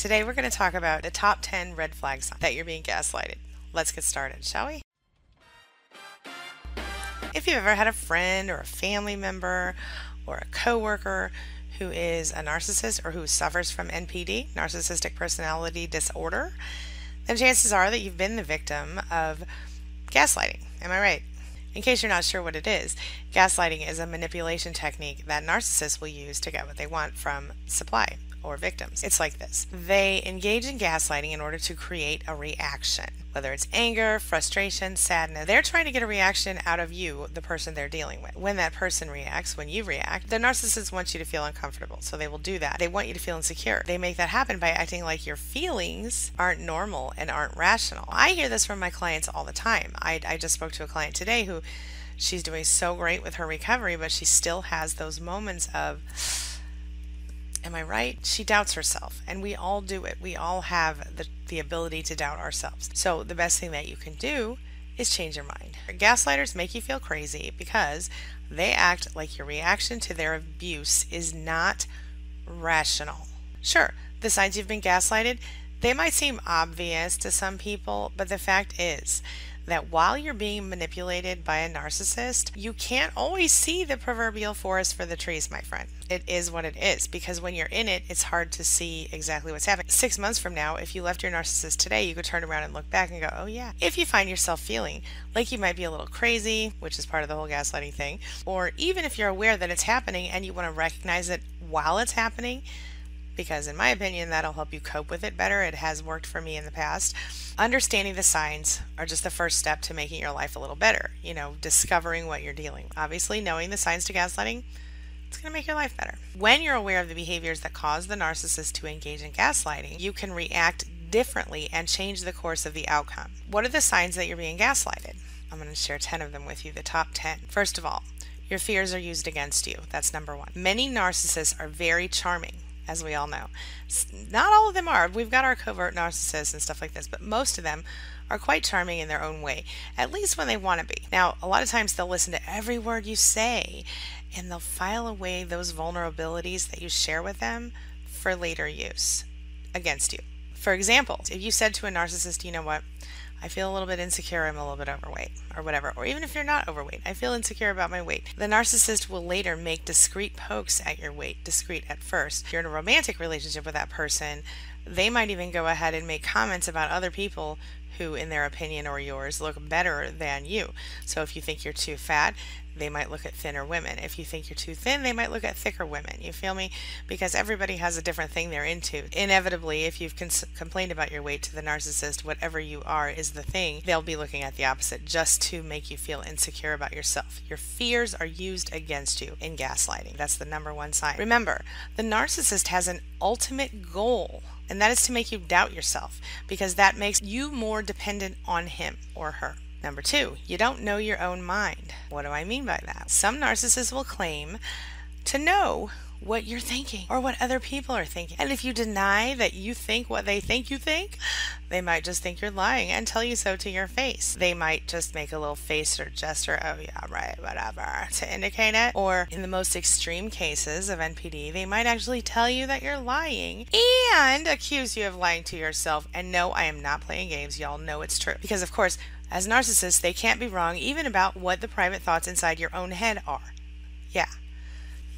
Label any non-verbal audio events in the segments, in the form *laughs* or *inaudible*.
Today we're going to talk about the top 10 red flags that you're being gaslighted. Let's get started, shall we? If you've ever had a friend or a family member or a coworker who is a narcissist or who suffers from NPD, narcissistic personality disorder, then chances are that you've been the victim of gaslighting. Am I right? In case you're not sure what it is, gaslighting is a manipulation technique that narcissists will use to get what they want from supply or victims. It's like this they engage in gaslighting in order to create a reaction, whether it's anger, frustration, sadness. They're trying to get a reaction out of you, the person they're dealing with. When that person reacts, when you react, the narcissist wants you to feel uncomfortable, so they will do that. They want you to feel insecure. They make that happen by acting like your feelings aren't normal and aren't rational. I hear this from my clients all the time. I, I just spoke to a client today who she's doing so great with her recovery, but she still has those moments of, Am I right? She doubts herself, and we all do it. We all have the, the ability to doubt ourselves. So, the best thing that you can do is change your mind. Gaslighters make you feel crazy because they act like your reaction to their abuse is not rational. Sure, the signs you've been gaslighted, they might seem obvious to some people, but the fact is, that while you're being manipulated by a narcissist, you can't always see the proverbial forest for the trees, my friend. It is what it is because when you're in it, it's hard to see exactly what's happening. Six months from now, if you left your narcissist today, you could turn around and look back and go, oh, yeah. If you find yourself feeling like you might be a little crazy, which is part of the whole gaslighting thing, or even if you're aware that it's happening and you want to recognize it while it's happening, because, in my opinion, that'll help you cope with it better. It has worked for me in the past. Understanding the signs are just the first step to making your life a little better. You know, discovering what you're dealing. Obviously, knowing the signs to gaslighting, it's going to make your life better. When you're aware of the behaviors that cause the narcissist to engage in gaslighting, you can react differently and change the course of the outcome. What are the signs that you're being gaslighted? I'm going to share 10 of them with you, the top 10. First of all, your fears are used against you. That's number one. Many narcissists are very charming as we all know. Not all of them are. We've got our covert narcissists and stuff like this, but most of them are quite charming in their own way, at least when they want to be. Now, a lot of times they'll listen to every word you say and they'll file away those vulnerabilities that you share with them for later use against you. For example, if you said to a narcissist, you know what, I feel a little bit insecure, I'm a little bit overweight, or whatever. Or even if you're not overweight, I feel insecure about my weight. The narcissist will later make discreet pokes at your weight, discreet at first. If you're in a romantic relationship with that person, they might even go ahead and make comments about other people who, in their opinion or yours, look better than you. So if you think you're too fat, they might look at thinner women. If you think you're too thin, they might look at thicker women. You feel me? Because everybody has a different thing they're into. Inevitably, if you've complained about your weight to the narcissist, whatever you are is the thing, they'll be looking at the opposite just to make you feel insecure about yourself. Your fears are used against you in gaslighting. That's the number one sign. Remember, the narcissist has an ultimate goal and that is to make you doubt yourself because that makes you more dependent on him or her. Number two, you don't know your own mind. What do I mean by that? Some narcissists will claim to know what you're thinking or what other people are thinking. And if you deny that you think what they think you think, they might just think you're lying and tell you so to your face. They might just make a little face or gesture, oh yeah, right, whatever, to indicate it. Or in the most extreme cases of NPD, they might actually tell you that you're lying and accuse you of lying to yourself. And no, I am not playing games. Y'all know it's true. Because, of course, as narcissists, they can't be wrong even about what the private thoughts inside your own head are. Yeah,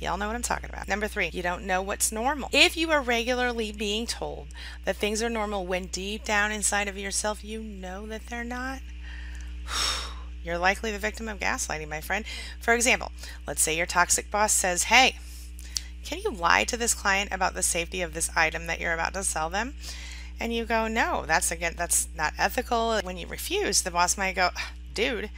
Y'all know what I'm talking about. Number three, you don't know what's normal. If you are regularly being told that things are normal when deep down inside of yourself you know that they're not, *sighs* you're likely the victim of gaslighting, my friend. For example, let's say your toxic boss says, Hey, can you lie to this client about the safety of this item that you're about to sell them? And you go, No, that's again, that's not ethical. When you refuse, the boss might go, Dude,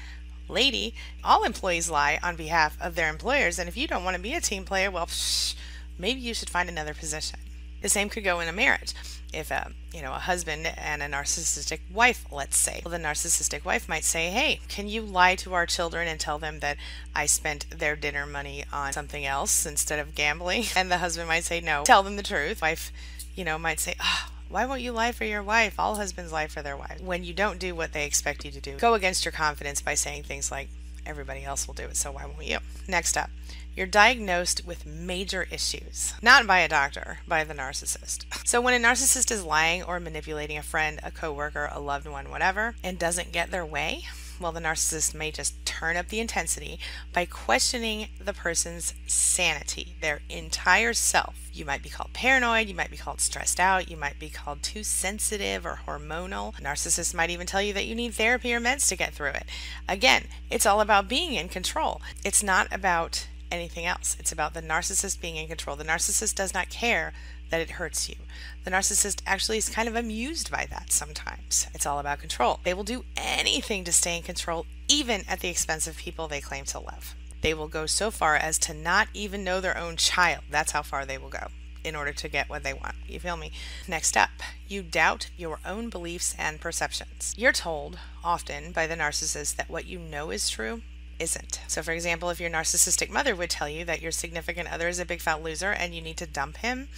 lady, all employees lie on behalf of their employers, and if you don't want to be a team player, well, psh, maybe you should find another position. The same could go in a marriage. If a you know a husband and a narcissistic wife, let's say, well, the narcissistic wife might say, "Hey, can you lie to our children and tell them that I spent their dinner money on something else instead of gambling?" *laughs* And the husband might say, "No, tell them the truth." Wife, you know, might say, "Oh, why won't you lie for your wife? All husbands lie for their wives. When you don't do what they expect you to do, go against your confidence by saying things like, everybody else will do it, so why won't you? Next up, you're diagnosed with major issues. Not by a doctor, by the narcissist. So when a narcissist is lying or manipulating a friend, a coworker, a loved one, whatever, and doesn't get their way, well, the narcissist may just turn up the intensity by questioning the person's sanity, their entire self. You might be called paranoid, you might be called stressed out, you might be called too sensitive or hormonal. A narcissist might even tell you that you need therapy or meds to get through it. Again, it's all about being in control. It's not about anything else. It's about the narcissist being in control. The narcissist does not care that it hurts you. The narcissist actually is kind of amused by that sometimes. It's all about control. They will do anything to stay in control, even at the expense of people they claim to love. They will go so far as to not even know their own child. That's how far they will go in order to get what they want. You feel me? Next up, you doubt your own beliefs and perceptions. You're told often by the narcissist that what you know is true isn't. So, for example, if your narcissistic mother would tell you that your significant other is a big fat loser and you need to dump him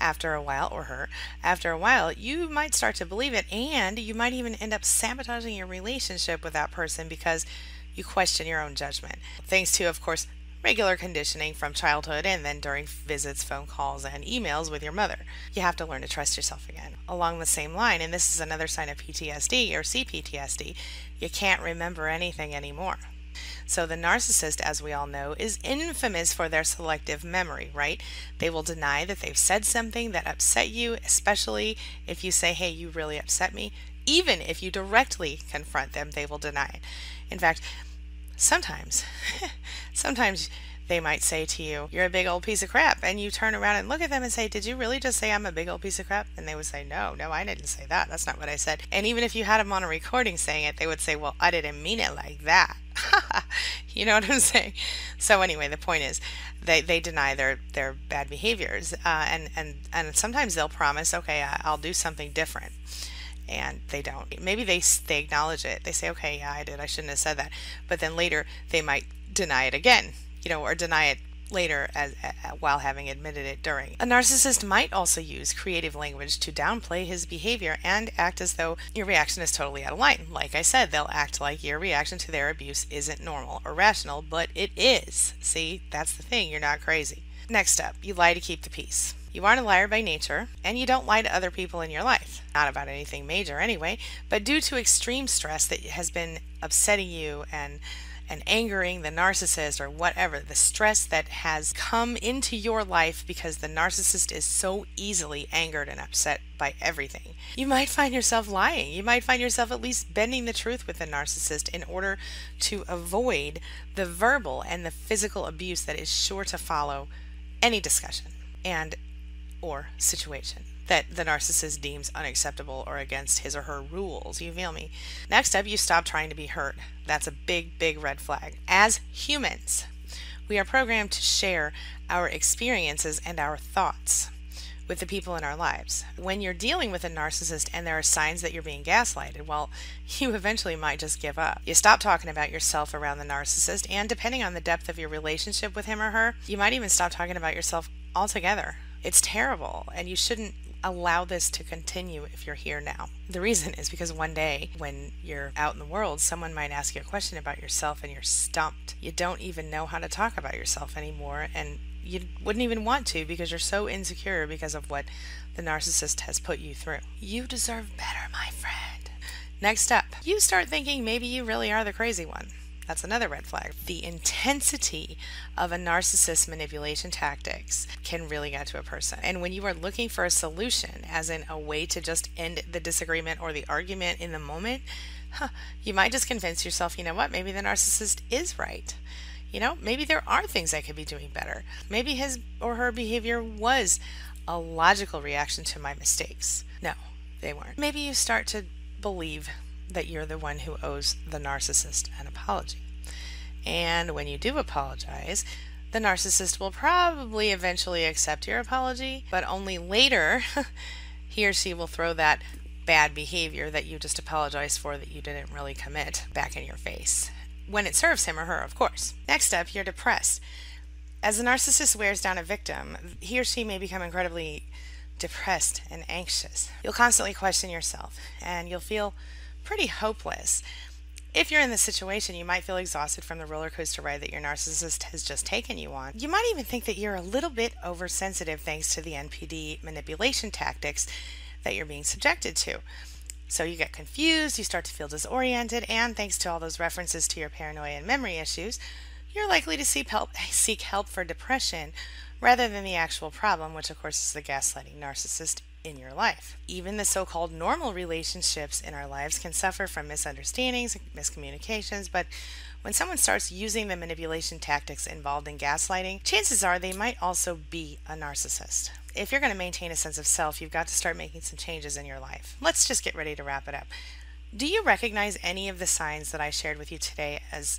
after a while, or her, after a while, you might start to believe it and you might even end up sabotaging your relationship with that person because you question your own judgment. Thanks to, of course, regular conditioning from childhood and then during visits, phone calls, and emails with your mother. You have to learn to trust yourself again. Along the same line, and this is another sign of PTSD or CPTSD, you can't remember anything anymore. So the narcissist, as we all know, is infamous for their selective memory, right? They will deny that they've said something that upset you, especially if you say, hey, you really upset me. Even if you directly confront them, they will deny it. In fact, sometimes, *laughs* sometimes they might say to you, You're a big old piece of crap. And you turn around and look at them and say, Did you really just say I'm a big old piece of crap? And they would say, No, no, I didn't say that. That's not what I said. And even if you had them on a recording saying it, they would say, Well, I didn't mean it like that. *laughs* you know what I'm saying? So anyway, the point is, they, they deny their, their bad behaviors, uh, and and and sometimes they'll promise, okay, I'll do something different, and they don't. Maybe they they acknowledge it. They say, okay, yeah, I did. I shouldn't have said that. But then later they might deny it again you know, or deny it later as, while having admitted it during. A narcissist might also use creative language to downplay his behavior and act as though your reaction is totally out of line. Like I said, they'll act like your reaction to their abuse isn't normal or rational, but it is. See, that's the thing, you're not crazy. Next up, you lie to keep the peace. You aren't a liar by nature, and you don't lie to other people in your life. Not about anything major anyway, but due to extreme stress that has been upsetting you and and angering the narcissist or whatever, the stress that has come into your life because the narcissist is so easily angered and upset by everything. You might find yourself lying. You might find yourself at least bending the truth with the narcissist in order to avoid the verbal and the physical abuse that is sure to follow any discussion and or situation that the narcissist deems unacceptable or against his or her rules. You feel me? Next up, you stop trying to be hurt. That's a big, big red flag. As humans, we are programmed to share our experiences and our thoughts with the people in our lives. When you're dealing with a narcissist and there are signs that you're being gaslighted, well, *laughs* you eventually might just give up. You stop talking about yourself around the narcissist, and depending on the depth of your relationship with him or her, you might even stop talking about yourself altogether. It's terrible, and you shouldn't allow this to continue if you're here now. The reason is because one day when you're out in the world, someone might ask you a question about yourself and you're stumped. You don't even know how to talk about yourself anymore and you wouldn't even want to because you're so insecure because of what the narcissist has put you through. You deserve better, my friend. Next up, you start thinking maybe you really are the crazy one. That's another red flag. The intensity of a narcissist manipulation tactics can really get to a person. And when you are looking for a solution, as in a way to just end the disagreement or the argument in the moment, huh, you might just convince yourself, you know what, maybe the narcissist is right. You know, maybe there are things I could be doing better. Maybe his or her behavior was a logical reaction to my mistakes. No, they weren't. Maybe you start to believe that you're the one who owes the narcissist an apology. And when you do apologize, the narcissist will probably eventually accept your apology, but only later *laughs* he or she will throw that bad behavior that you just apologized for that you didn't really commit back in your face. When it serves him or her, of course. Next up, you're depressed. As the narcissist wears down a victim, he or she may become incredibly depressed and anxious. You'll constantly question yourself and you'll feel pretty hopeless. If you're in this situation, you might feel exhausted from the roller coaster ride that your narcissist has just taken you on. You might even think that you're a little bit oversensitive thanks to the NPD manipulation tactics that you're being subjected to. So you get confused, you start to feel disoriented, and thanks to all those references to your paranoia and memory issues, you're likely to seek help, *laughs* seek help for depression rather than the actual problem, which of course is the gaslighting narcissist in your life. Even the so called normal relationships in our lives can suffer from misunderstandings and miscommunications, but when someone starts using the manipulation tactics involved in gaslighting, chances are they might also be a narcissist if you're going to maintain a sense of self, you've got to start making some changes in your life. Let's just get ready to wrap it up. Do you recognize any of the signs that I shared with you today as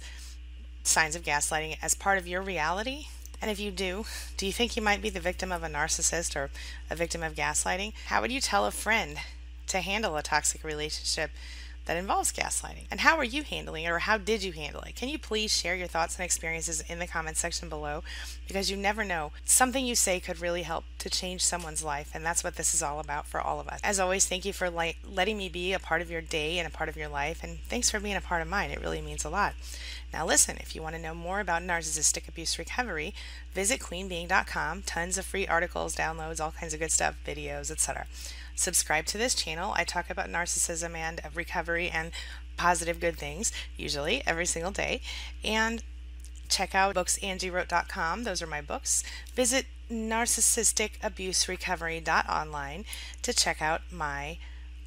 signs of gaslighting as part of your reality? And if you do, do you think you might be the victim of a narcissist or a victim of gaslighting? How would you tell a friend to handle a toxic relationship that involves gaslighting. And how are you handling it or how did you handle it? Can you please share your thoughts and experiences in the comments section below? Because you never know. Something you say could really help to change someone's life, and that's what this is all about for all of us. As always, thank you for like letting me be a part of your day and a part of your life, and thanks for being a part of mine. It really means a lot. Now, listen, if you want to know more about narcissistic abuse recovery, visit queenbeeing.com. Tons of free articles, downloads, all kinds of good stuff, videos, etc subscribe to this channel. I talk about narcissism and recovery and positive good things, usually every single day. And check out booksangiewrote.com. Those are my books. Visit narcissisticabuserecovery.online to check out my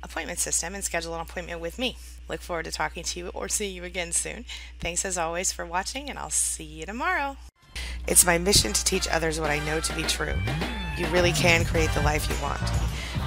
appointment system and schedule an appointment with me. Look forward to talking to you or seeing you again soon. Thanks as always for watching, and I'll see you tomorrow. It's my mission to teach others what I know to be true. You really can create the life you want.